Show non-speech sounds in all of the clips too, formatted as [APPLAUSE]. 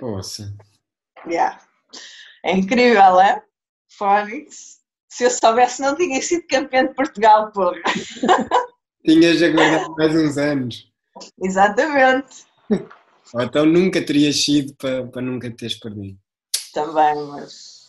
Poxa. Yeah. É incrível, é? Fónix. Se eu soubesse, não tinha sido campeão de Portugal, porra. [LAUGHS] Tinhas aguardado mais uns anos. Exatamente. [LAUGHS] Ou então nunca terias sido para, para nunca teres perdido. Também, mas.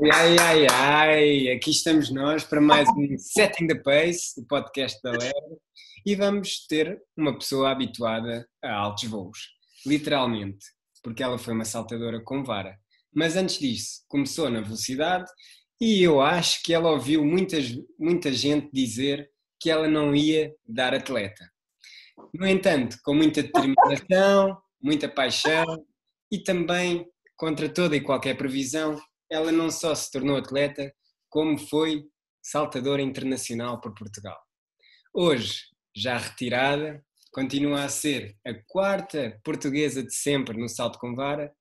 Ai, ai, ai, aqui estamos nós para mais um Setting the Pace, o podcast da Lebre, e vamos ter uma pessoa habituada a altos voos, literalmente, porque ela foi uma saltadora com vara. Mas antes disso, começou na velocidade e eu acho que ela ouviu muitas, muita gente dizer que ela não ia dar atleta. No entanto, com muita determinação, muita paixão e também contra toda e qualquer previsão, ela não só se tornou atleta, como foi saltadora internacional por Portugal. Hoje, já retirada, continua a ser a quarta portuguesa de sempre no salto com vara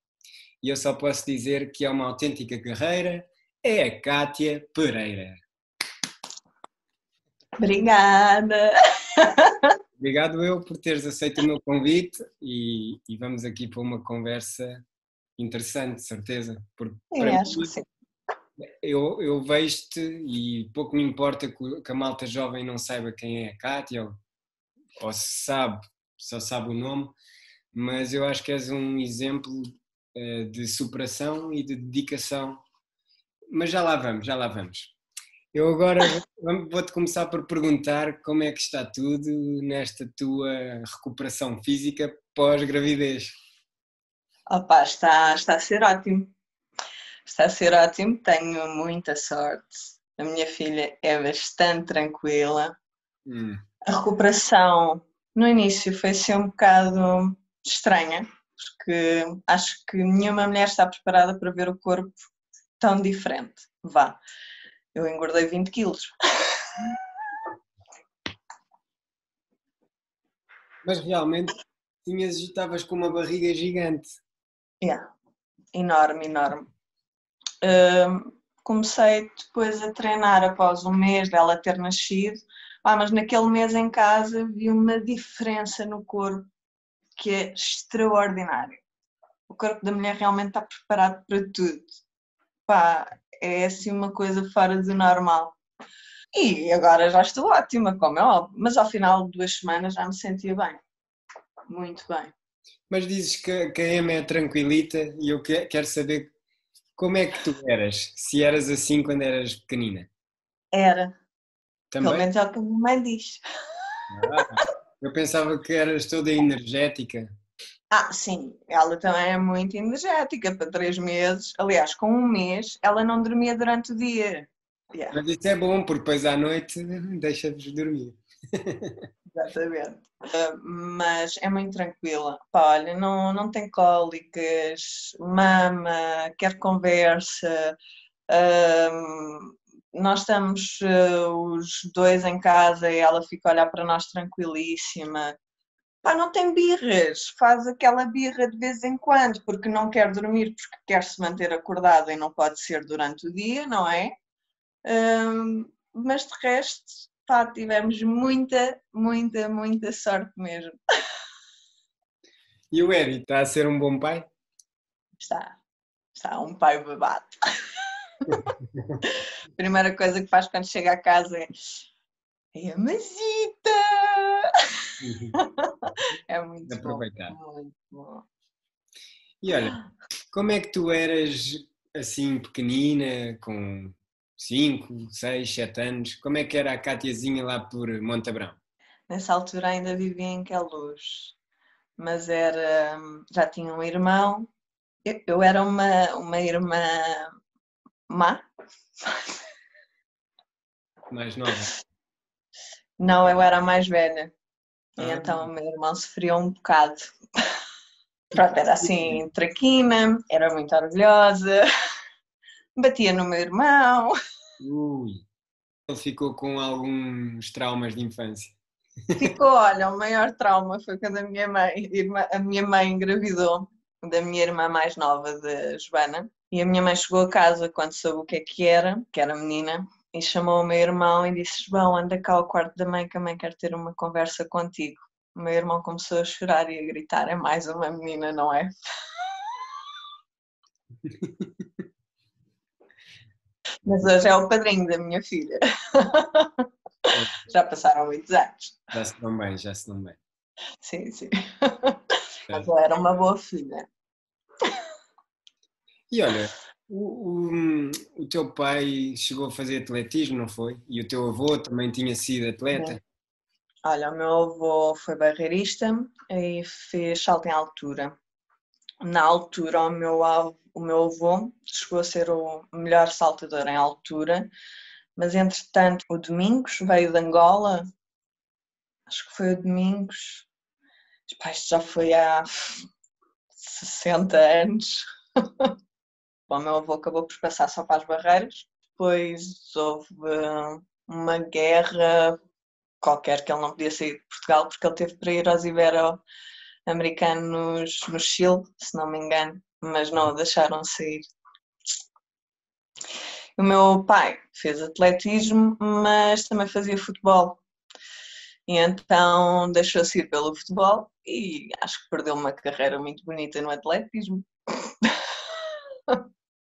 e eu só posso dizer que é uma autêntica guerreira, é a Kátia Pereira. Obrigada. Obrigado eu por teres aceito o meu convite e, e vamos aqui para uma conversa interessante, certeza. Porque Sim, acho mim, que sim. eu, eu vejo-te e pouco me importa que, a malta jovem não saiba quem é a Kátia ou, ou se sabe, só sabe o nome, mas eu acho que és um exemplo eh, de superação e de dedicação. Mas já lá vamos, já lá vamos. Eu agora vou- [LAUGHS] vou-te começar por perguntar como é que está tudo nesta tua recuperação física pós-gravidez. Opa, está, está a ser ótimo. Está a ser ótimo, tenho muita sorte. A minha filha é bastante tranquila. Hum, A recuperação no início foi ser um bocado estranha, porque acho que nenhuma mulher está preparada para ver o corpo tão diferente. Vá, eu engordei 20 quilos. Mas realmente tinhas, estavas com uma barriga gigante. Yeah, enorme, enorme. Hum, comecei depois a treinar após um mês dela ter nascido, ah, mas naquele mês em casa vi uma diferença no corpo que é extraordinária. O corpo da mulher realmente está preparado para tudo. Pá, é assim uma coisa fora do normal. E agora já estou ótima, como é óbvio, mas ao final de duas semanas já me sentia bem. Muito bem. Mas dizes que, que a Emma é tranquilita e eu que- quero saber como é que tu eras, se eras assim quando eras pequenina. Era, pelo Também? menos é o que a minha mãe diz. Ah, eu pensava que eras toda energética. Ah, sim, ela também é muito energética para três meses. Aliás, com um mês ela não dormia durante o dia. Yeah, Mas isso é bom, porque depois à noite [LAUGHS] deixa-vos dormir. Exatamente. Ah, mas é muito tranquila. Pá, olha, não, não tem cólicas, mama, quer conversa. Ahm, nós estamos ah, os dois em casa e ela fica a olhar para nós tranquilíssima. Pá, não tem birras, faz aquela birra de vez em quando, porque não quer dormir, porque quer se manter acordada e não pode ser durante o dia, não é? Hum, mas de resto, pá, tivemos muita, muita, muita sorte mesmo. E o Eri está a ser um bom pai? Está, está um pai babado. [LAUGHS] Primeira coisa que faz quando chega a casa é é a masita! [LAUGHS] É muito bom, Aproveitar. muito bom. E olha, como é que tu eras assim pequenina, com 5, 6, 7 anos? Como é que era a Cátiazinha lá por Montabrão? Nessa altura ainda vivia em Queluz, mas era, já tinha um irmão. Eu, eu era uma, uma irmã má? Mais nova? Não, eu era a mais velha. E Ah. então o meu irmão sofria um bocado. [LAUGHS] Pronto, era assim, traquina, era muito orgulhosa, batia no meu irmão. Ui, ele ficou com alguns traumas de infância. Ficou, olha, o maior trauma foi quando a minha mãe, a minha mãe engravidou da minha irmã mais nova, de Joana, e a minha mãe chegou a casa quando soube o que é que era, que era menina, e chamou o meu irmão e disse: João, anda cá ao quarto da mãe que a mãe quer ter uma conversa contigo. O meu irmão começou a chorar e a gritar: É mais uma menina, não é? [LAUGHS] Mas hoje é o padrinho da minha filha. [LAUGHS] já passaram muitos anos. Já se dão bem, já se dão bem. Sim, sim. [LAUGHS] Mas ela era uma boa filha. E olha, o, o, o, teu pai chegou a fazer atletismo, não foi? E o teu avô também tinha sido atleta? Olha, o meu avô foi barreirista e fez salto em altura. Na altura, o meu, o meu avô chegou a ser o melhor saltador em altura, mas entretanto, o Domingos veio de Angola, acho que foi o Domingos, isto já foi há 60 anos. [LAUGHS] o meu avô acabou por passar só para as barreiras. Depois houve uma guerra qualquer que ele não podia sair de Portugal porque ele teve para ir aos Ibero-Americanos no Chile, se não me engano, mas não o deixaram sair. O meu pai fez atletismo, mas também fazia futebol. E então deixou-se ir pelo futebol e acho que perdeu uma carreira muito bonita no atletismo.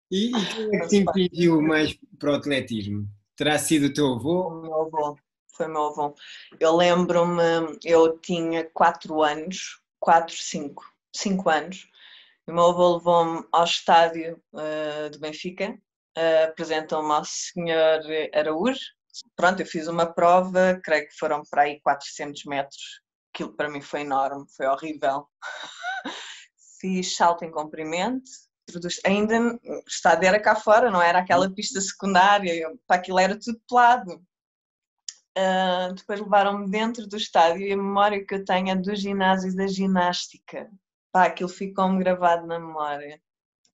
E, e [LAUGHS] quem é que te impediu mais para o atletismo? Terá sido o teu avô? O meu avô, foi o meu avô. Eu lembro-me, eu tinha 4 anos, 4, 5, 5 anos, o meu avô levou-me ao estádio uh, de Benfica, uh, apresentou-me ao senhor Araújo. Pronto, eu fiz uma prova, creio que foram para aí 400 metros, aquilo para mim foi enorme, foi horrível. [LAUGHS] fiz salto em comprimento, ainda o estádio era cá fora, não era aquela pista secundária, para aquilo era tudo pelado. Uh, depois levaram-me dentro do estádio e a memória que eu tenho é do ginásio da ginástica. Pá, aquilo ficou-me gravado na memória.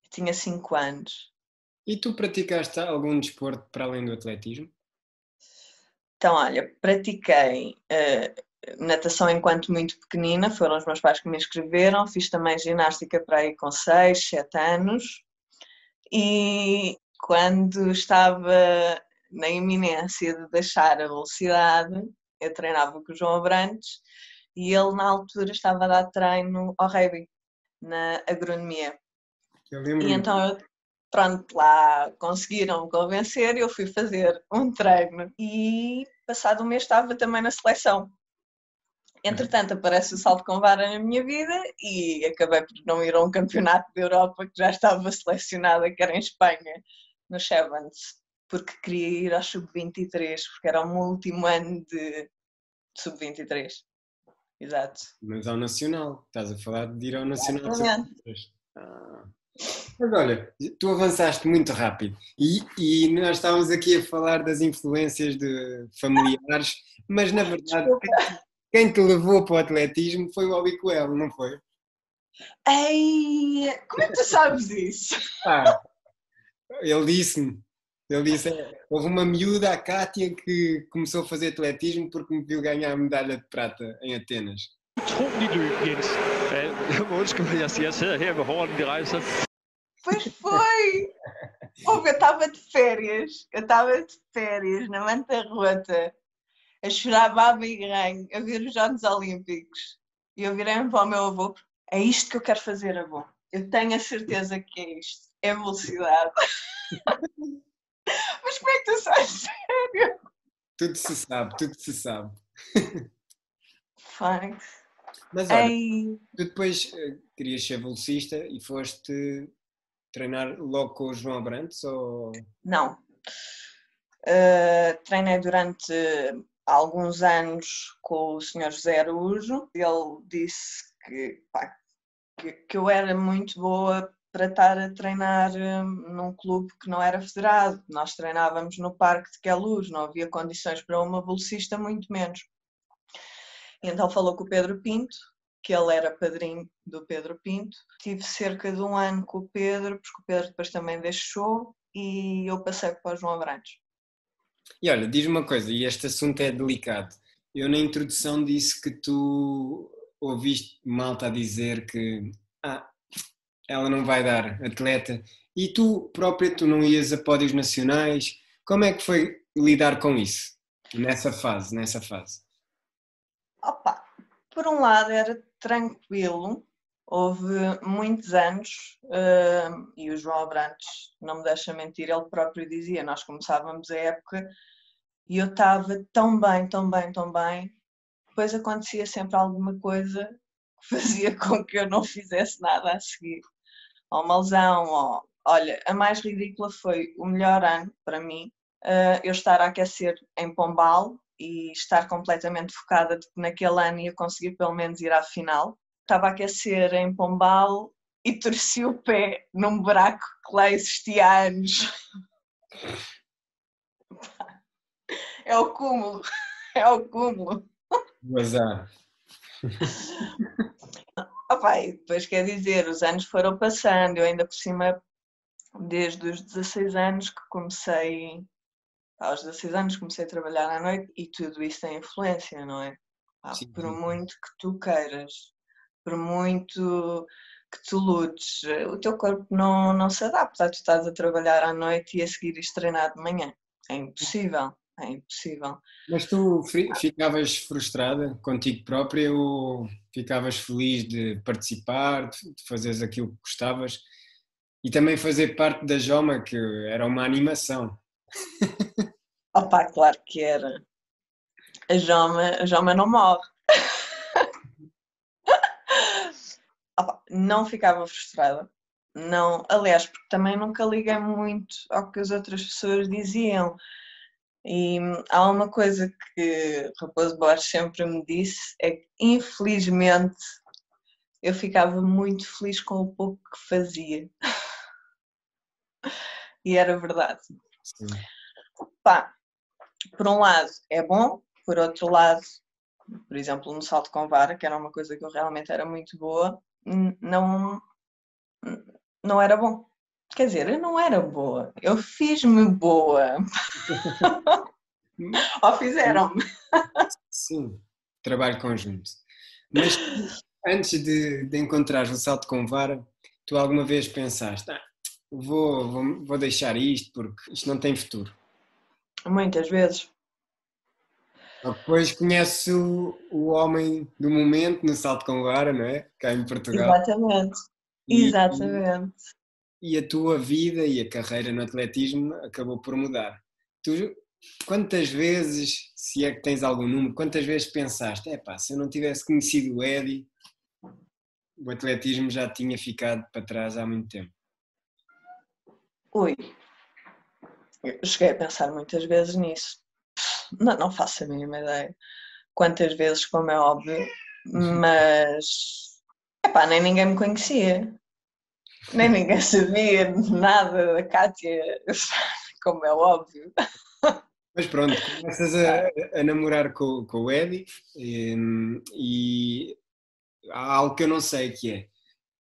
Eu tinha 5 anos. E tu praticaste algum desporto para além do atletismo? Então, olha, pratiquei uh, natação enquanto muito pequenina, foram os meus pais que me inscreveram, fiz também ginástica para aí com 6, 7 anos e quando estava na iminência de deixar a velocidade, eu treinava com o João Abrantes e ele na altura estava a dar treino ao Rebi, na agronomia. E então eu, pronto, lá conseguiram me convencer, eu fui fazer um treino e passado um mês estava também na seleção. Entretanto, aparece o salto com vara na minha vida e acabei por não ir a um campeonato da Europa que já estava selecionada, que era em Espanha, no Chevans, porque queria ir ao Sub-23, porque era o meu último ano de Sub-23. Exato. Mas ao Nacional, estás a falar de ir ao Nacional Sub-23. Ah. Mas olha, tu avançaste muito rápido e, e, nós estávamos aqui a falar das influências de familiares, mas na verdade Desculpa quem te levou para o atletismo foi o Coelho, não foi? Ei, como é que tu sabes isso? Ah, ele disse-me, ele disse, houve uma miúda, a Kátia, que começou a fazer atletismo porque me viu ganhar a medalha de prata em Atenas. Utrolig løb, Jens. [LAUGHS] Undskyld, jeg, jeg sidder her med hården de rejser. Pois foi! eu estava de férias, eu estava de férias na Manta Rota a chorar baba e ganho, a ver os Jogos Olímpicos. E eu virei-me para o meu avô, é isto que eu quero fazer, avô. Eu tenho a certeza que é isto, é velocidade. [LAUGHS] [LAUGHS] Mas como é que tu sabes sério? Tudo se sabe, tudo se sabe. Thanks. Mas olha, Ei. tu depois uh, querias ser velocista e foste treinar logo com o João Abrantes ou... Não. Uh, treinei durante alguns anos com o Sr. José Araújo. Ele disse que, pá, que, que, eu era muito boa para estar a treinar hum, num clube que não era federado. Nós treinávamos no Parque de Queluz, não havia condições para uma bolsista, muito menos. Então falou com o Pedro Pinto, que ele era padrinho do Pedro Pinto. Tive cerca de um ano com o Pedro, porque o Pedro depois também deixou, e eu passei para o João Abrantes. E olha, diz-me uma coisa, e este assunto é delicado. eu na introdução disse que tu ouviste malta dizer que ah, ela não vai dar atleta e tu própria tu não ias a pódios nacionais. Como é que foi lidar com isso nessa fase, nessa fase? Opa, por um lado era tranquilo, houve muitos anos, uh, e o João Abrantes não me deixa mentir, ele próprio dizia, nós começávamos a época e eu estava tão bem, tão bem, tão bem, depois acontecia sempre alguma coisa que [LAUGHS] fazia com que eu não fizesse nada a seguir. Ou uma lesão, ou... Olha, a mais ridícula foi o melhor ano para mim, uh, eu estar a aquecer em Pombal e estar completamente focada de que naquele ano ia conseguir pelo menos ir à final. Estava a aquecer em Pombal e torci o pé num buraco que lá existia há anos. É o cúmulo, [LAUGHS] é o cúmulo. Azar. Opa, e depois quer dizer, os anos foram passando, eu ainda por cima, desde os 16 anos que comecei aos 16 anos comecei a trabalhar à noite e tudo isso tem influência, não é? Ah, por muito que tu queiras, por muito que tu lutes, o teu corpo não, não se adapta. Tu estás a trabalhar à noite e a seguir ires treinar de manhã. É impossível, é impossível. Mas tu ficavas frustrada contigo própria ou ficavas feliz de participar, de fazeres aquilo que gostavas e também fazer parte da Joma, que era uma animação? [LAUGHS] Opa, claro que era. A Joma, a Joma não morre. [LAUGHS] Opa, não ficava frustrada. Não, aliás, porque também nunca liguei muito ao que as outras pessoas diziam. E há uma coisa que Raposo Borges sempre me disse, é que infelizmente eu ficava muito feliz com o pouco que fazia. [LAUGHS] e era verdade. Sim. Pá, por um lado é bom, por outro lado, por exemplo, no salto com vara, que era uma coisa que eu realmente era muito boa, não, não era bom. Quer dizer, eu não era boa, eu fiz-me boa. [LAUGHS] Ou fizeram-me. Sim, trabalho conjunto. Mas antes de, de encontrar o salto com vara, tu alguma vez pensaste, ah, vou, vou, vou deixar isto porque isto não tem futuro? Muitas vezes. Depois conhece o, o homem do momento no salto com vara, não é? Cá em Portugal. Exatamente. E, Exatamente. E a tua vida e a carreira no atletismo acabou por mudar. Tu, quantas vezes, se é que tens algum número, quantas vezes pensaste, é pá, se eu não tivesse conhecido o Eddie, o atletismo já tinha ficado para trás há muito tempo? Ui, eu cheguei a pensar muitas vezes nisso. Não, não faço a mínima ideia quantas vezes, como é óbvio, mas epá, nem ninguém me conhecia, nem ninguém sabia nada da Kátia, [LAUGHS] como é óbvio. Mas pronto, começas a, a namorar com, com o Eddie e, e há algo que eu não sei que é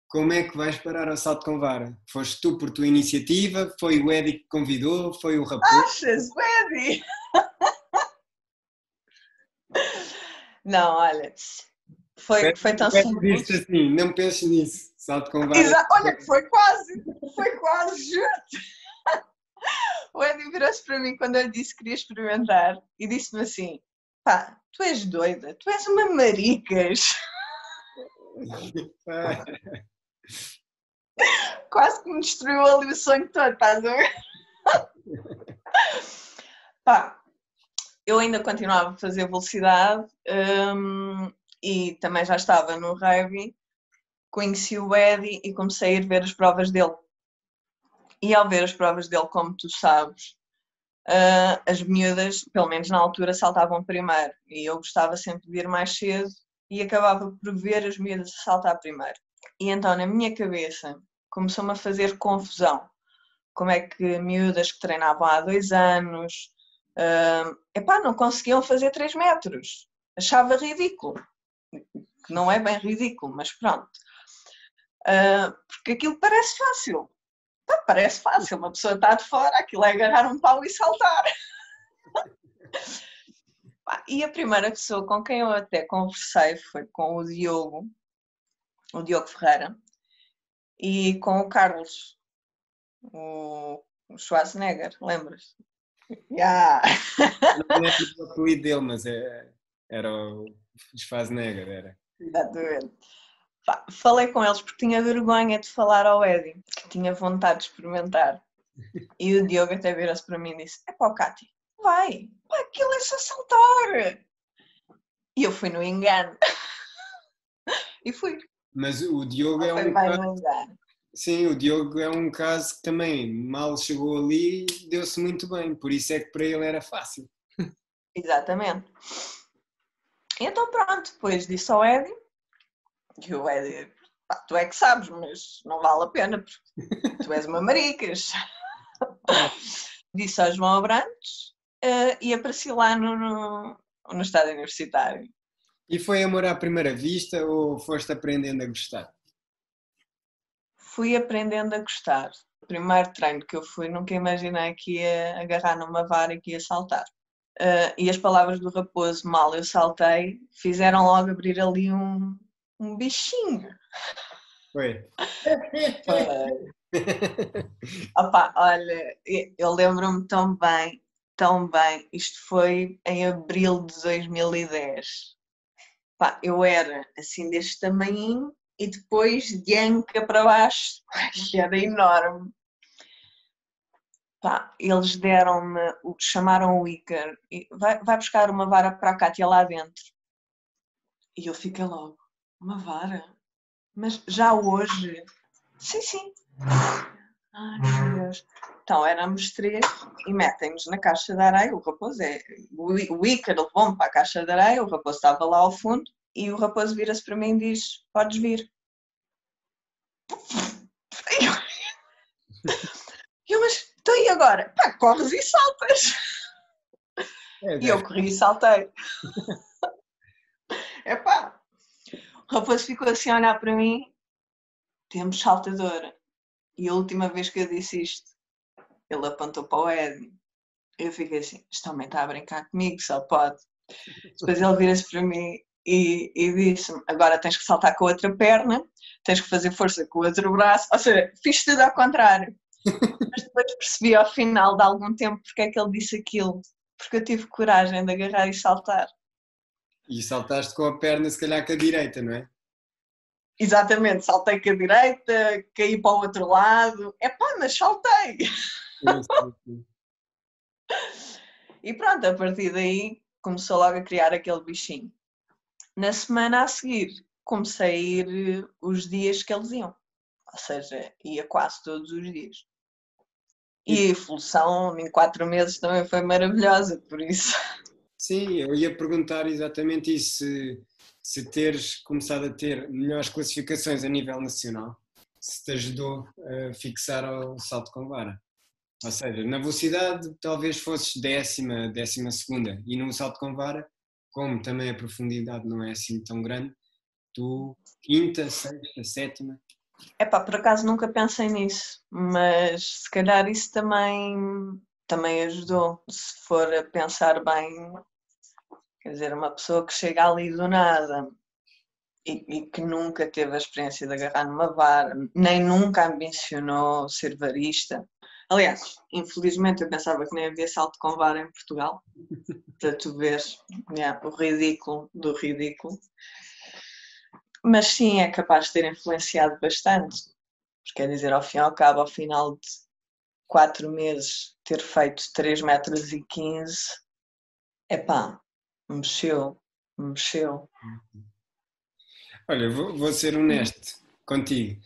como é que vais parar ao salto com vara? Foste tu por tua iniciativa? Foi o Eddie que convidou? Foi o rapaz? Achas, o Eddie? [LAUGHS] Não, olha, foi, foi tão simples. Assim, não penses nisso, salto com. Exa olha que foi quase, foi quase, juro O Eddie virou-se para mim quando eu disse que queria experimentar e disse-me assim, pá, tu és doida, tu és uma maricas. [LAUGHS] Quase que me destruiu ali o sonho todo, estás a ver? [LAUGHS] Pá, eu ainda continuava a fazer velocidade um, e também já estava no rugby. Conheci o Eddie e comecei a ir ver as provas dele. E ao ver as provas dele, como tu sabes, uh, as miúdas, pelo menos na altura, saltavam primeiro. E eu gostava sempre de ir mais cedo e acabava por ver as miúdas a saltar primeiro. E então, na minha cabeça, começou-me a fazer confusão. Como é que miúdas que treinavam há dois anos, uh, epá, não conseguiam fazer 3 metros. Achava ridículo. Que não é bem ridículo, mas pronto. Uh, porque aquilo parece fácil. Parece fácil, uma pessoa está de fora, aquilo é agarrar um pau e saltar. [LAUGHS] E a primeira pessoa com quem eu até conversei foi com o Diogo, o Diogo Ferreira, e com o Carlos, o Schwarzenegger, lembras? Yeah. Não lembro o apelido dele, mas é, era o Schwarzenegger, era. Exatamente. Falei com eles porque tinha vergonha de falar ao Eddie, que tinha vontade de experimentar. E o Diogo até vira-se para mim e disse: É pá, Cátia, vai, pá, aquilo é só saltar. E eu fui no engano. [LAUGHS] e fui. Mas o Diogo é um. Caso... Sim, o Diogo é um caso que também mal chegou ali deu-se muito bem, por isso é que para ele era fácil. Exatamente. Então pronto, depois disse ao Eddie, e o Eddie, pá, tu é que sabes, mas não vale a pena, porque tu és uma maricas. [LAUGHS] disse ao João Abrantes uh, e apareci lá no, no, no estádio universitário. E foi amor à primeira vista ou foste aprendendo a gostar? Fui aprendendo a gostar. O primeiro treino que eu fui, nunca imaginei que ia agarrar numa vara e que ia saltar. Uh, e as palavras do raposo, mal eu saltei, fizeram logo abrir ali um, um bichinho. Foi. [LAUGHS] Opa, olha, eu lembro-me tão bem, tão bem. Isto foi em abril de 2010. Pá, eu era assim deste tamanho e depois de anca para baixo, [LAUGHS] era enorme. Pá, eles deram-me, chamaram o Icar, vai, vai buscar uma vara para a Cátia lá dentro. E eu fiquei logo, uma vara? Mas já hoje? Sim, sim. Ai meu Deus. Então éramos três e metem-nos na caixa de areia. O raposo é. O Ícaro levou-me para a caixa de areia, o raposo estava lá ao fundo e o raposo vira-se para mim e diz: Podes vir. [LAUGHS] Eu, mas então e agora? Pá, corres e saltas. É, e eu corri e saltei. [LAUGHS] Epá, [LAUGHS] o raposo ficou assim a olhar para mim. Temos saltadora. E a última vez que eu disse isto, ele apontou para o Ed. Eu fiquei assim, este homem está a brincar comigo, só pode. Depois ele vira-se para mim e, e disse-me, agora tens que saltar com a outra perna, tens que fazer força com o outro braço. Ou seja, fiz tudo ao contrário. [LAUGHS] Mas depois percebi ao final de algum tempo porque é que ele disse aquilo. Porque eu tive coragem de agarrar e saltar. E saltaste com a perna, se calhar com a direita, não é? Exatamente, saltei com a direita, caí para o outro lado. É pá, mas saltei! e pronto, a partir daí começou logo a criar aquele bichinho. Na semana a seguir, comecei a ir os dias que eles iam. Ou seja, ia quase todos os dias. E a evolução em quatro meses também foi maravilhosa, por isso. Sim, eu ia perguntar exatamente isso se teres começado a ter melhores classificações a nível nacional, se te ajudou a fixar o salto com vara. Ou seja, na velocidade talvez fosses décima, décima segunda e no salto com vara, como também a profundidade não é assim tão grande, tu quinta, sexta, sétima. É pá, por acaso nunca pensei nisso, mas se calhar isso também, também ajudou. Se for a pensar bem, Quer dizer, uma pessoa que chega ali do nada e, e, que nunca teve a experiência de agarrar numa vara, nem nunca ambicionou ser varista. Aliás, infelizmente eu pensava que nem havia salto com vara em Portugal, [LAUGHS] para tu veres yeah, o ridículo do ridículo. Mas sim, é capaz de ter influenciado bastante. Quer dizer, ao fim e ao cabo, ao final de quatro meses, ter feito 3 metros e 15, epá, Mexeu, mexeu. Olha, vou, vou ser honesto contigo.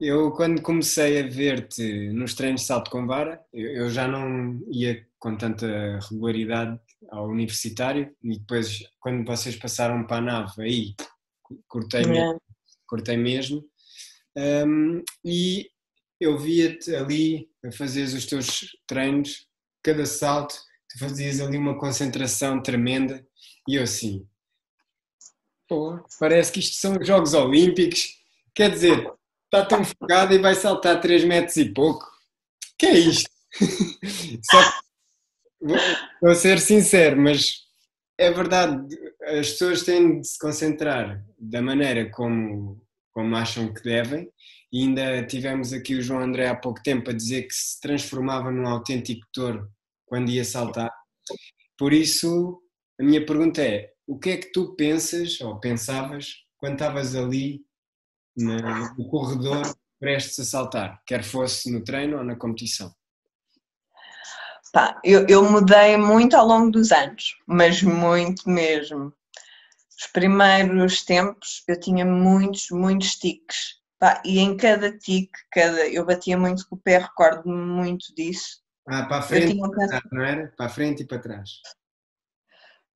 Eu, quando comecei a ver-te nos treinos de salto com vara, eu, eu, já não ia com tanta regularidade ao universitário e depois, quando vocês passaram para a nave, aí cortei, é. mesmo, cortei mesmo. Um, e eu via-te ali a fazer os teus treinos, cada salto, tu fazias ali uma concentração tremenda e eu assim, pô, parece que isto são os Jogos Olímpicos, quer dizer, está tão focado e vai saltar 3 metros e pouco. Que é isto? [LAUGHS] Só vou, vou ser sincero, mas é verdade, as pessoas têm de se concentrar da maneira como, como acham que devem. E ainda tivemos aqui o João André há pouco tempo a dizer que se transformava num autêntico touro quando ia saltar. Por isso, a minha pergunta é: o que é que tu pensas ou pensavas quando estavas ali no corredor prestes a saltar, quer fosse no treino ou na competição? Pá, eu, eu mudei muito ao longo dos anos, mas muito mesmo. Os primeiros tempos eu tinha muitos, muitos tiques. Pá, e em cada tique, cada, eu batia muito com o pé, recordo-me muito disso. Ah, para a frente e para trás, não era? Para a frente e para trás.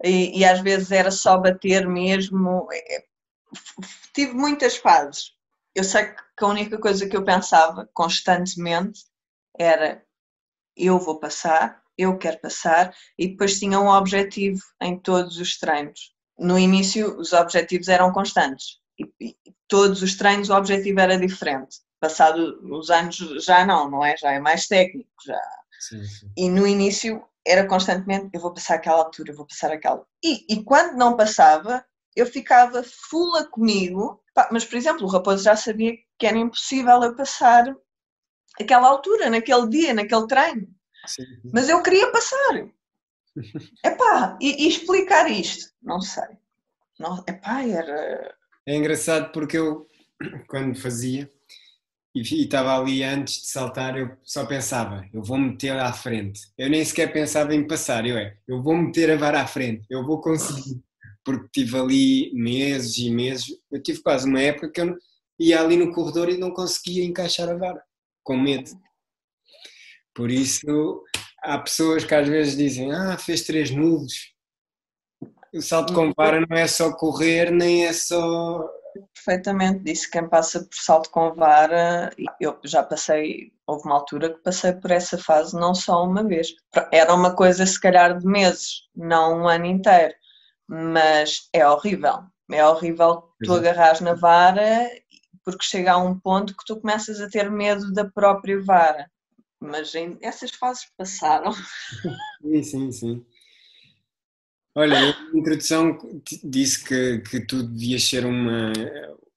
E, e às vezes era só bater mesmo. É, tive muitas fases. Eu sei que a única coisa que eu pensava constantemente era eu vou passar, eu quero passar, e depois tinha um objetivo em todos os treinos. No início, os objetivos eram constantes, e, todos os treinos o objetivo era diferente. Passado os anos, já não, não é? Já é mais técnico. Já. Sim, sim. E no início era constantemente: eu vou passar aquela altura, eu vou passar aquela. E, e quando não passava, eu ficava fula comigo. Mas, por exemplo, o Raposo já sabia que era impossível eu passar aquela altura, naquele dia, naquele treino. Sim. Mas eu queria passar. [LAUGHS] Epá, e, e explicar isto? Não sei. Não, epá, era... É engraçado porque eu, [CLEARS THROAT] quando fazia, e estava ali antes de saltar, eu só pensava, eu vou meter à frente. Eu nem sequer pensava em passar, eu é, eu vou meter a vara à frente, eu vou conseguir. Porque tive ali meses e meses, eu tive quase uma época que eu ia ali no corredor e não conseguia encaixar a vara com medo. Por isso, há pessoas que às vezes dizem: Ah, fez três nudos. O salto com vara não é só correr, nem é só. Perfeitamente, disse quem passa por salto com vara, eu já passei, houve uma altura que passei por essa fase não só uma vez. Era uma coisa, se calhar, de meses, não um ano inteiro, mas é horrível. É horrível tu agarras na vara porque chega a um ponto que tu começas a ter medo da própria vara. Mas essas fases passaram. [LAUGHS] Sim, sim, sim. Olha, a introdução disse que, que tu devias ser uma,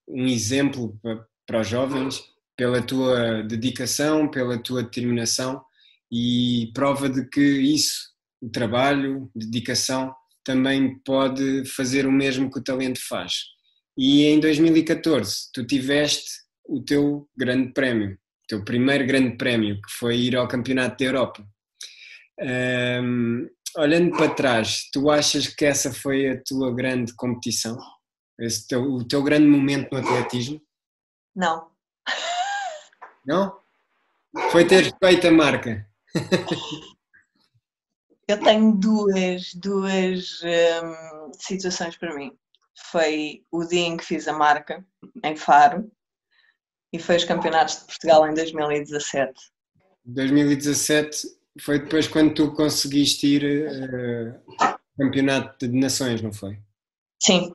um exemplo para, para os jovens pela tua dedicação, pela tua determinação e prova de que isso, o trabalho, dedicação, também pode fazer o mesmo que o talento faz. E em 2014 tu tiveste o teu grande prémio, o teu primeiro grande prémio, que foi ir ao Campeonato da Europa. Um, olhando para trás, tu achas que essa foi a tua grande competição? Esse teu, o teu grande momento no atletismo? Não. Não? Foi ter feito a marca. Eu tenho duas, duas um, situações para mim foi o dia em que fiz a marca, em Faro, e foi os campeonatos de Portugal em 2017. 2017 foi depois quando tu conseguiste ir uh, campeonato de nações, não foi? Sim.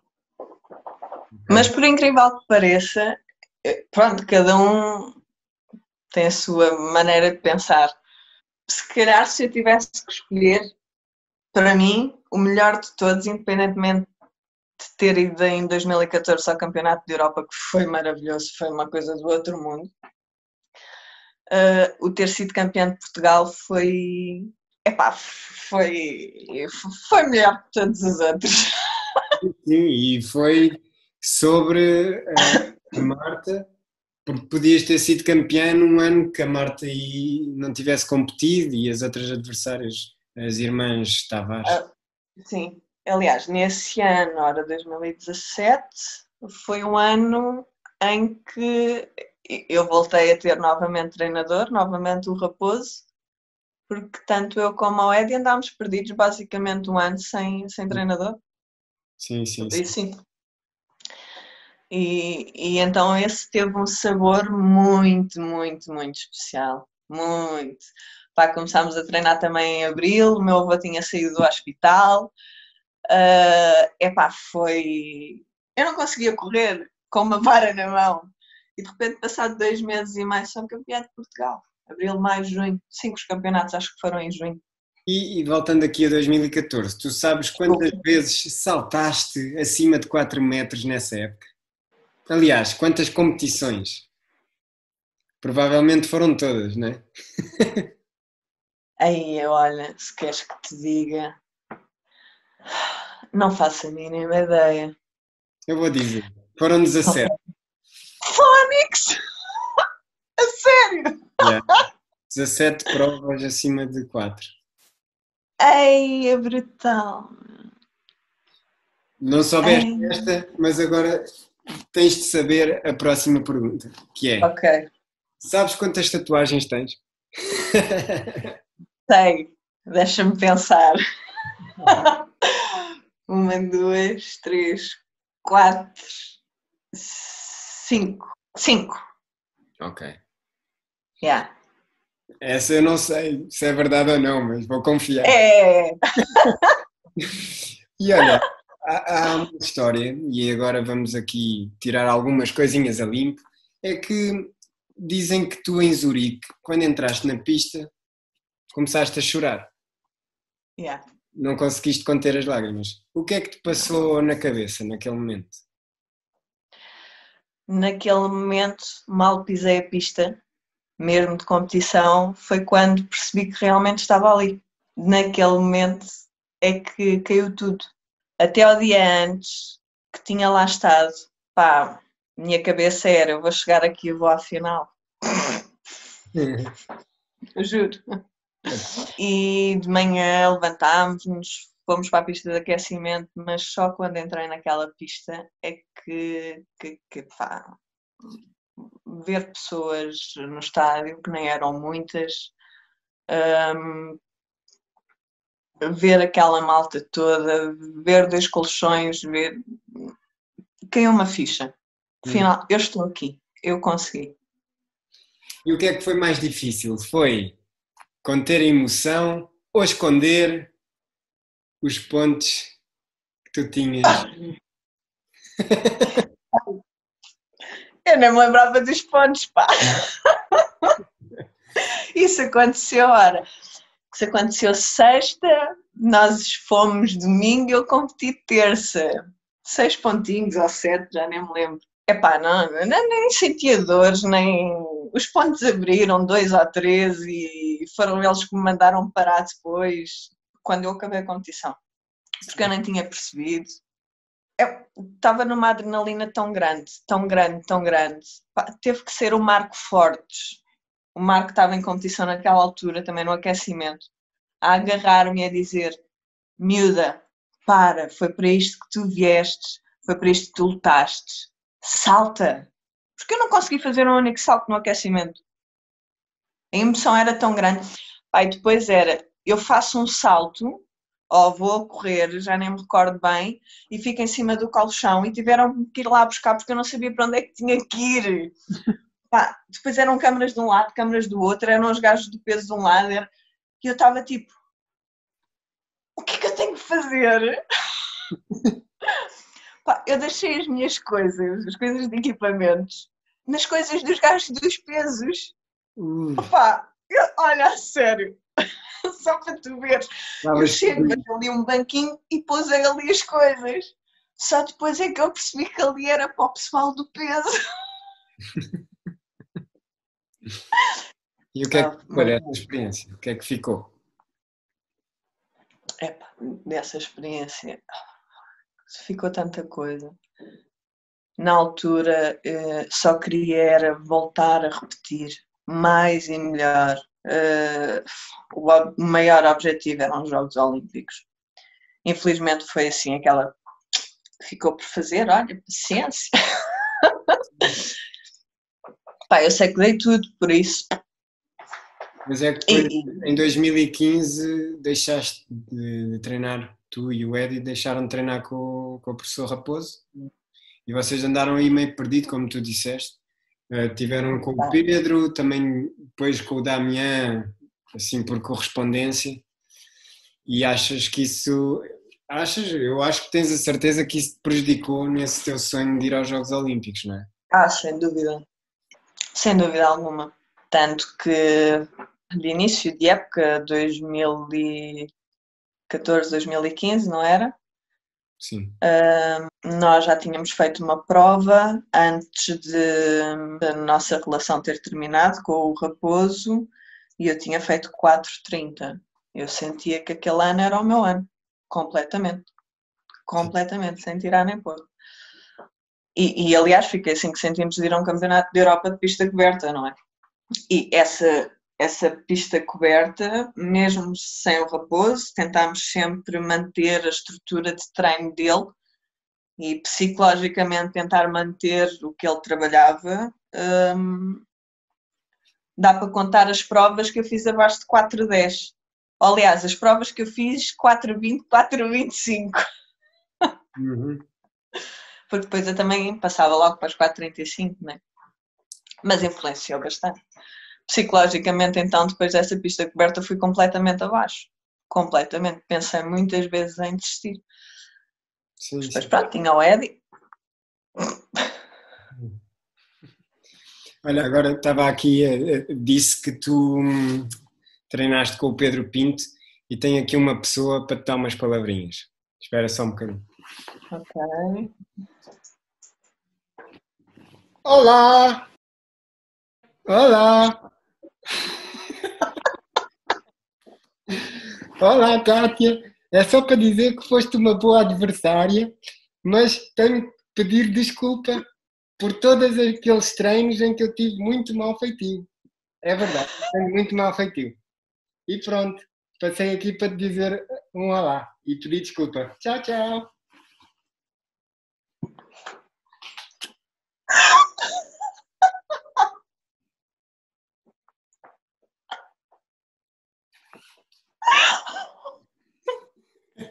Mas por incrível que pareça, eh, pronto, cada um tem a sua maneira de pensar. Se calhar se eu tivesse que escolher, para mim, o melhor de todos, independentemente de ter ido em 2014 ao Campeonato de Europa, que foi maravilhoso, foi uma coisa do outro mundo. Uh, o ter sido campeão de Portugal foi. Epá, foi, foi melhor que todos os outros. Sim, e foi sobre a Marta, porque podias ter sido campeã num ano que a Marta não tivesse competido e as outras adversárias, as irmãs Tavares. Uh, sim, aliás, nesse ano, ora 2017, foi um ano em que eu voltei a ter novamente treinador, novamente o Raposo, porque tanto eu como a Edi andámos perdidos basicamente um ano sem, sem treinador. Sim, sim, sim. E, sim. E, e então esse teve um sabor muito, muito, muito especial. Muito. Pá, começámos a treinar também em abril, o meu avô tinha saído do hospital, Uh, epá, foi. Eu não conseguia correr com uma vara na mão. E de repente, passado dois meses e mais, sou campeã de Portugal. Abril, maio, junho. Cinco campeonatos, acho que foram em junho. E, e, voltando aqui a 2014, tu sabes quantas vezes saltaste acima de 4 metros nessa época? Aliás, quantas competições? Provavelmente foram todas, não é? [LAUGHS] Aí, olha, se queres que te diga, não faço a mínima ideia. Eu vou dizer, foram 17. Fónix! [LAUGHS] A sério? Yeah. 17 provas acima de 4. Ei, é brutal. Não soubeste Ei. esta, mas agora tens de saber a próxima pergunta, que é... Ok. Sabes quantas tatuagens tens? [LAUGHS] Sei, deixa-me pensar. [LAUGHS] Uma, duas, três, quatro, cinco. Cinco. Ok. Yeah. Essa eu não sei se é verdade ou não, mas vou confiar. É! [LAUGHS] e olha, há, há, uma história, e agora vamos aqui tirar algumas coisinhas a limpo, é que dizem que tu em Zurique, quando entraste na pista, começaste a chorar. Yeah. Não conseguiste conter as lágrimas. O que é que te passou na cabeça naquele momento? Naquele momento, mal pisei a pista, mesmo de competição, foi quando percebi que realmente estava ali. Naquele momento é que caiu tudo. Até ao dia antes, que tinha lá estado, pá, minha cabeça era: eu vou chegar aqui e vou à final. [LAUGHS] Juro. E de manhã levantámos-nos, fomos para a pista de aquecimento, mas só quando entrei naquela pista é que, que, que pá, ver pessoas no estádio, que nem eram muitas, um, ver aquela malta toda, ver dois colchões, ver. Caiu uma ficha. Afinal, hum. eu estou aqui, eu consegui. E o que é que foi mais difícil? Foi conter a emoção ou esconder os pontos que tu tinhas? Eu nem me lembrava dos pontos, pá. [LAUGHS] Isso aconteceu, ora. Isso aconteceu sexta, nós fomos domingo e eu competi terça. Seis pontinhos ou sete, já nem me lembro. Epá, não, não, nem sentia dores, nem. Os pontos abriram, dois ou três, e foram eles que me mandaram parar depois, quando eu acabei a competição. Porque eu nem tinha percebido estava numa adrenalina tão grande, tão grande, tão grande. Teve que ser o Marco Fortes. O Marco estava em competição naquela altura, também no aquecimento, a agarrar-me a dizer: Miúda, para, foi para isto que tu viestes, foi para isto que tu lutaste. Salta! Porque eu não consegui fazer um único salto no aquecimento. A emoção era tão grande. Aí depois era: eu faço um salto ou vou a correr, já nem me recordo bem, e fico em cima do colchão e tiveram que ir lá buscar porque eu não sabia para onde é que tinha que ir. [LAUGHS] Pá, depois eram câmaras de um lado, câmaras do outro, eram os gajos do peso de um lado, era... e eu estava tipo, o que é que eu tenho que fazer? [LAUGHS] Pá, eu deixei as minhas coisas, as coisas de equipamentos, nas coisas dos gajos dos pesos. Uh. Pá, eu, olha, sério. [LAUGHS] [LAUGHS] Só para tu veres. eu chego ali um banquinho e pus ali as coisas. Só depois é que eu percebi que ali era para o pessoal do peso. [LAUGHS] e o que é que foi dessa experiência? O que é que ficou? Epá, dessa experiência ficou tanta coisa. Na altura eh, só queria era voltar a repetir mais e melhor o maior objetivo eram os Jogos Olímpicos. Infelizmente foi assim aquela ficou por fazer, olha, paciência. [LAUGHS] Pá, eu sei que dei tudo por isso. Mas é que e, em 2015 deixaste de, treinar, tu e o Eddie deixaram de treinar com, com o professor Raposo e vocês andaram aí meio perdido, como tu disseste. Uh, tiveram com o Pedro, também depois com o Damián, assim por correspondência. E achas que isso. Achas? Eu acho que tens a certeza que isso te prejudicou nesse teu sonho de ir aos Jogos Olímpicos, não é? Ah, sem dúvida. Sem dúvida alguma. Tanto que de início de época, 2014, 2015, não era? Sim. Uh, nós já tínhamos feito uma prova antes de da nossa relação ter terminado com o Raposo e eu tinha feito 4,30. Eu sentia que aquele ano era o meu ano, completamente. Completamente, sem tirar nem pôr. E, e, aliás, fiquei assim que sentimos de ir a um campeonato de Europa de pista coberta, não é? E essa, essa pista coberta, mesmo sem o Raposo, tentámos sempre manter a estrutura de treino dele e psicologicamente tentar manter o que ele trabalhava. Hum, dá para contar as provas que eu fiz abaixo de 4,10. Aliás, as provas que eu fiz 4,20, 4,25. Uhum. Porque depois eu também passava logo para os 4,35, né? Mas influenciou bastante. Psicologicamente, então, depois dessa pista coberta, fui completamente abaixo. Completamente. Pensei muitas vezes em desistir. Sim, Mas sim. pronto, tinha o Eddie. Olha, agora estava aqui, eh, eh, disse que tu hum, treinaste com o Pedro Pinto e tem aqui uma pessoa para te dar umas palavrinhas. Espera só um bocadinho. Ok. Olá! Olá! Olá, Kátia! É só para dizer que foste uma boa adversária, mas tenho que pedir desculpa por todos aqueles treinos em que eu tive muito mal feitio. É verdade, tenho muito mal feitio. E pronto, passei aqui para te dizer um olá e pedir desculpa. Tchau, tchau!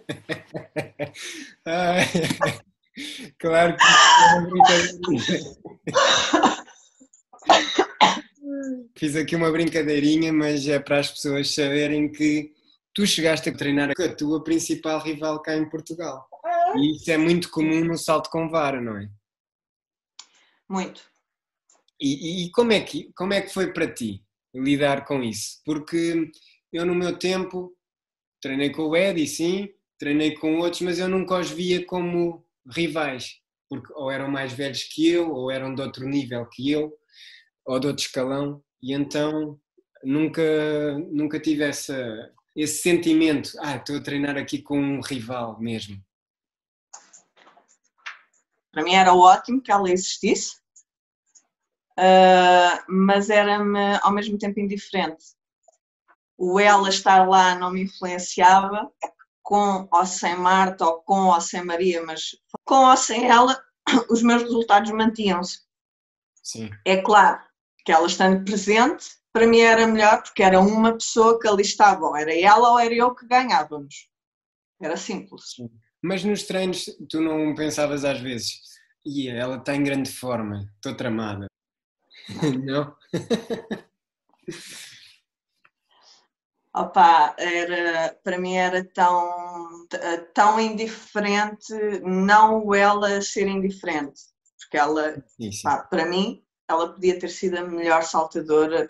[LAUGHS] claro que é uma. Fiz aqui uma brincadeirinha, mas é para as pessoas saberem que tu chegaste a treinar com a tua principal rival cá em Portugal. E isso é muito comum no salto com vara, não é? Muito. E, e, como, é que, como é que foi para ti lidar com isso? Porque eu, no meu tempo, treinei com o Eddie, sim, treinei com outros, mas eu nunca os via como rivais, porque ou eram mais velhos que eu, ou eram de outro nível que eu, ou de outro escalão, e então nunca, nunca tive essa, esse sentimento, ah, estou a treinar aqui com um rival mesmo. Para mim era ótimo que ela existisse, uh, mas era-me ao mesmo tempo indiferente. O ela estar lá não me influenciava, com ou sem Marta, ou com ou sem Maria, mas com ou sem ela, [COUGHS] os meus resultados mantinham-se. É claro que ela estando presente, para mim era melhor porque era uma pessoa que ali estava, ou era ela ou era eu que ganhávamos. Era simples. Sim. Mas nos treinos tu não pensavas às vezes, e ela está em grande forma, estou tramada. não? [LAUGHS] opa, era, para mim era tão, tão indiferente não ela ser indiferente, porque ela, pá, para mim, ela podia ter sido a melhor saltadora,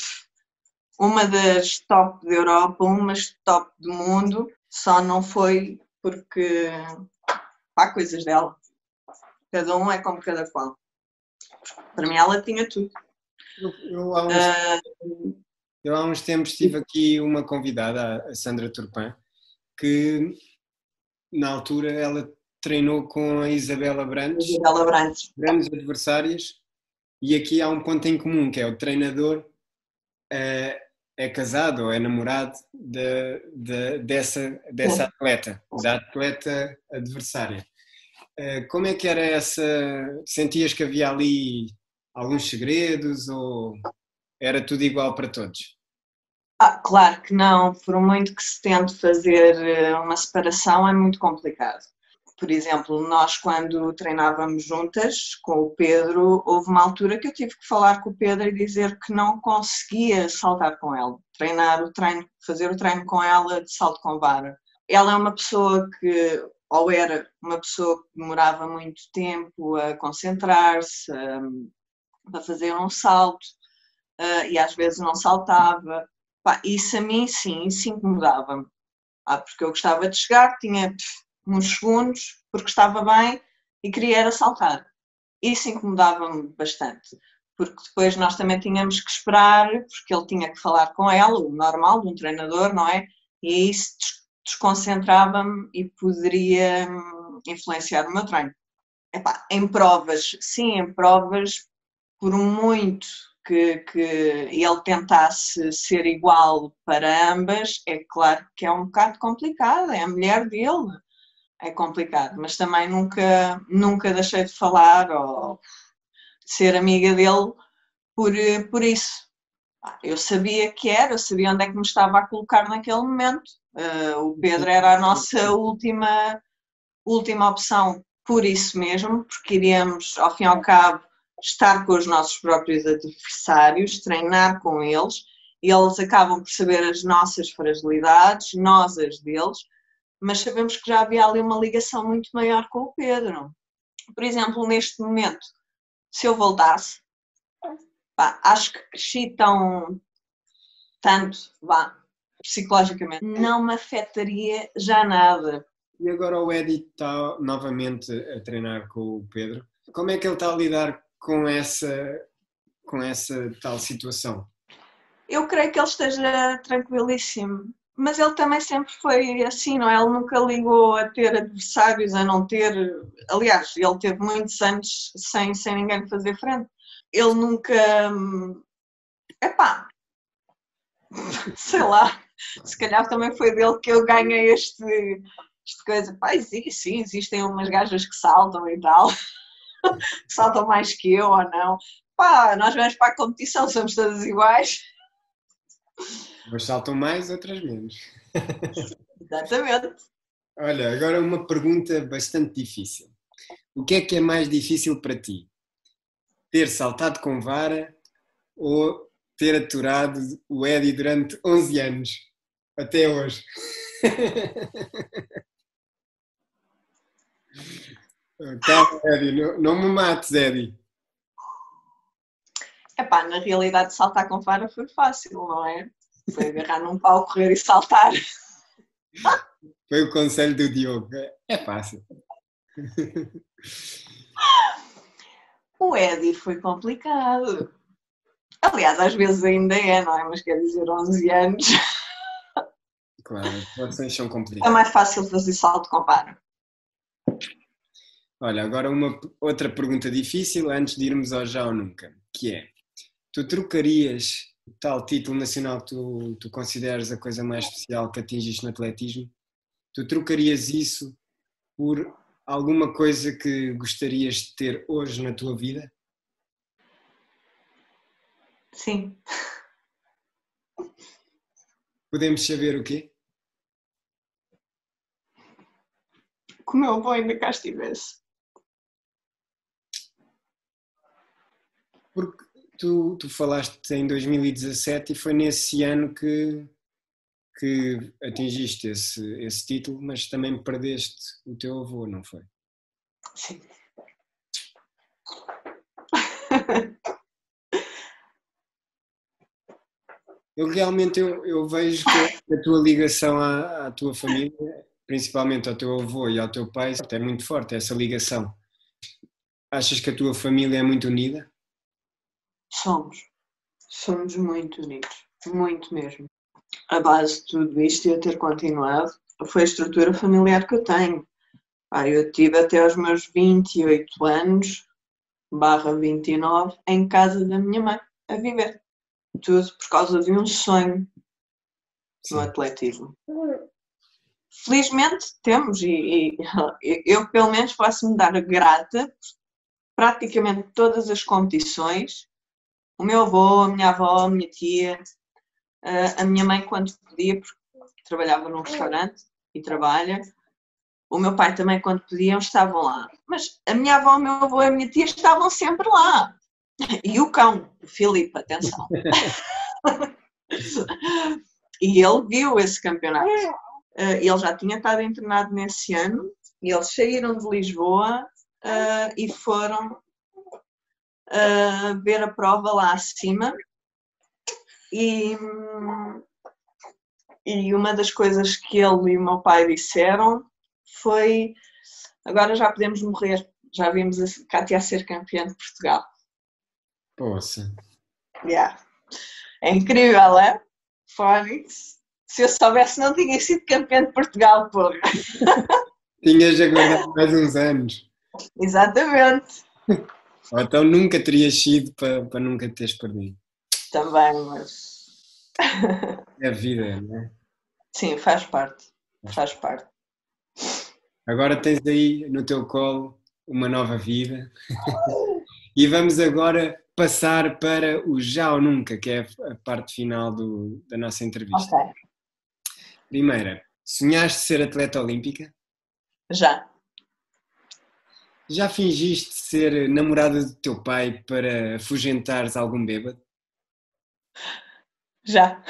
uma das top da Europa, uma das top do mundo, só não foi porque há coisas dela. Cada um é como cada qual. Para mim ela tinha tudo. Eu, eu uns, uh, eu há uns tempos tive aqui uma convidada, a Sandra Turpin, que na altura ela treinou com a Isabela Brandes, Isabela Brandes. grandes adversárias, e aqui há um ponto em comum, que é o treinador é, é casado ou é namorado de, de, dessa, dessa atleta, da atleta adversária. Eh, como é que era essa? Sentias que havia ali alguns segredos ou era tudo igual para todos? Ah, claro que não, por muito que se tente fazer eh, uma separação é muito complicado. Por exemplo, nós quando treinávamos juntas com o Pedro, houve uma altura que eu tive que falar com o Pedro e dizer que não conseguia saltar com ela, treinar o treino, fazer o treino com ela de salto com vara. Ela é uma pessoa que, ou era uma pessoa que demorava muito tempo a concentrar-se, a, fazer um salto, eh, e às vezes não saltava Pá, isso a mim, sim, isso incomodava-me. Ah, porque eu gostava de chegar, tinha uns segundos, porque estava bem e queria era saltar. Isso incomodava-me bastante, porque depois nós também tínhamos que esperar, porque ele tinha que falar com ela, o normal de um treinador, não é? E isso desconcentrava-me e poderia hum, influenciar o meu treino. Epá, em provas, sim, em provas, por muito que, que ele tentasse ser igual para ambas, é claro que é um bocado complicado, é a mulher dele, é complicado, mas também nunca, nunca deixei de falar ou de ser amiga dele por, por isso. Eu sabia que era, eu sabia onde é que me estava a colocar naquele momento. Uh, o Pedro era a nossa última, última opção por isso mesmo, porque iríamos, ao fim e ao cabo, estar com os nossos próprios adversários, treinar com eles, e eles acabam por saber as nossas fragilidades, nós as deles, mas sabemos que já havia ali uma ligação muito maior com o Pedro. Por exemplo, neste momento, se eu voltasse, pá, acho que cresci tão tanto, vá, psicologicamente, não me afetaria já nada. E agora o Eddie está novamente a treinar com o Pedro. Como é que ele está a lidar com essa, com essa tal situação? Eu creio que ele esteja tranquilíssimo, mas ele também sempre foi assim, não é? Ele nunca ligou a ter adversários, a não ter. Aliás, ele teve muitos anos sem, sem ninguém fazer frente. Ele nunca. Epá, [LAUGHS] sei lá, se calhar também foi dele que eu ganhei este, este coisa. Pá, sim, sim, existem umas gajas que saltam e tal. [LAUGHS] saltam mais que eu ou não. Pá, nós vamos para a competição, somos todas iguais. Mas saltam mais, outras menos. [LAUGHS] Exatamente. Olha, agora uma pergunta bastante difícil. O que é que é mais difícil para ti? Ter saltado com vara ou ter aturado o Eddie durante 11 anos? Até hoje. [LAUGHS] Calma, Eddie, não, não me mates, Eddie. Epá, na realidade saltar com vara foi fácil, não é? Foi agarrar num pau, correr e saltar. Foi o conselho do Diogo. É fácil. O Eddie foi complicado. Aliás, às vezes ainda é, não é? Mas quer dizer, 11 anos. Claro, as situações são complicadas. É mais fácil fazer salto com vara. Olha, agora uma outra pergunta difícil antes de irmos ao já ou nunca, que é, tu trocarias o tal título nacional que tu, tu consideras a coisa mais especial que atingiste no atletismo, tu trocarias isso por alguma coisa que gostarias de ter hoje na tua vida? Sim. Podemos saber o quê? Que o meu avô ainda cá estivesse. Porque tu, tu falaste em 2017 e foi nesse ano que, que atingiste esse, esse título, mas também perdeste o teu avô, não foi? Sim. Eu realmente eu, eu vejo que a tua ligação à, à, tua família, principalmente ao teu avô e ao teu pai, é muito forte essa ligação. Achas que a tua família é muito unida? Somos. Somos muito unidos. Muito mesmo. A base de tudo isto e a ter continuado foi a estrutura familiar que eu tenho. Ah, eu tive até aos meus 28 anos, barra 29, em casa da minha mãe, a viver. Tudo por causa de um sonho no atletismo. Felizmente temos, e, e [LAUGHS] eu pelo menos posso me dar grata praticamente todas as competições o meu avô, a minha avó, a minha tia, a minha mãe quando podia, porque trabalhava num restaurante e trabalha. O meu pai também quando podiam estavam lá. Mas a minha avó, o meu avô e a minha tia estavam sempre lá. E o cão, o Filipe, atenção. e ele viu esse campeonato. Eh, ele já tinha estado internado nesse ano e eles saíram de Lisboa uh, e foram uh, ver a prova lá acima e, e uma das coisas que ele e o meu pai disseram foi: agora já podemos morrer, já vimos a Cátia ser campeã de Portugal. Poxa. Yeah. É incrível, é? Fónix. Se eu soubesse, não tinha sido campeã de Portugal, porra. [LAUGHS] Tinhas aguardado mais uns anos. Exatamente. [LAUGHS] Ou então nunca terias sido para, para nunca teres perdido. Também, mas. É a vida, não é? Sim, faz parte. Faz parte. Agora tens aí no teu colo uma nova vida. [LAUGHS] e vamos agora passar para o já ou nunca, que é a parte final do, da nossa entrevista. Ok. Primeira, sonhaste ser atleta olímpica? Já. Já fingiste ser namorada do teu pai para afugentares algum bêbado? Já.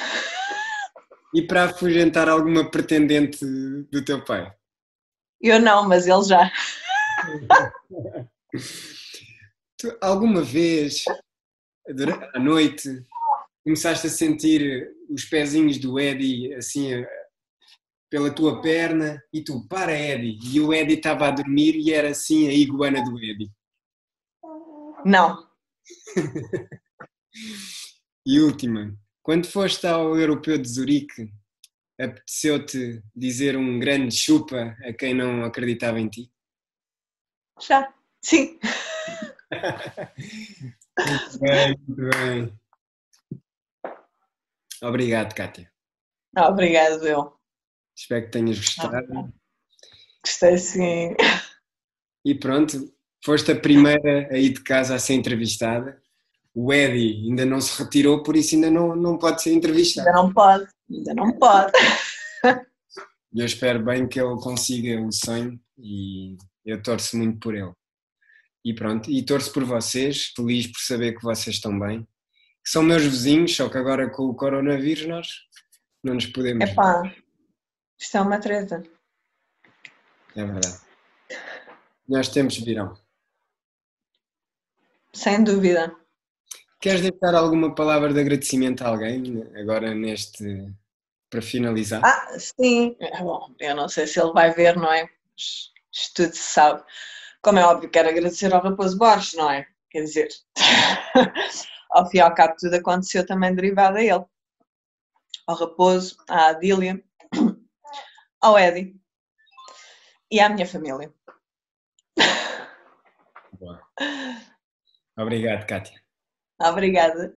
E para afugentar alguma pretendente do teu pai? Eu não, mas ele já. [LAUGHS] Tu, alguma vez, durante a noite, começaste a sentir os pezinhos do Eddie assim pela tua perna e tu, para Eddie, e o Eddie estava a dormir e era assim a iguana do Eddie. Não. [LAUGHS] e última, quando foste ao Europeu de Zurique, apeteceu-te dizer um grande chupa a quem não acreditava em ti? Já. Sim. [LAUGHS] muito bem, muito bem. Obrigado, Kátia. Obrigado, eu. Espero que tenhas gostado. Gostei sim. E pronto, foste a primeira a ir de casa a ser entrevistada. O Eddie ainda não se retirou, por isso ainda não, não pode ser entrevistado. Ainda não pode, ainda não pode. Eu espero bem que ele consiga o sonho e eu torço muito por ele. E pronto, e torço por vocês, feliz por saber que vocês estão bem. Que são meus vizinhos, só que agora com o coronavírus nós não nos podemos. Epá, isto é uma treta. É verdade. Nós tempos virão. Sem dúvida. Queres deixar alguma palavra de agradecimento a alguém agora neste para finalizar? Ah, sim. Bom, eu não sei se ele vai ver, não é? Isto tudo se sabe. Como é óbvio, quero agradecer ao Raposo Borges, não é? Quer dizer, [LAUGHS] ao fim e ao cabo tudo aconteceu também derivado a ele. Ao Raposo, à Adília, ao Eddie e à minha família. Boa. Obrigado, Kátia. Obrigada.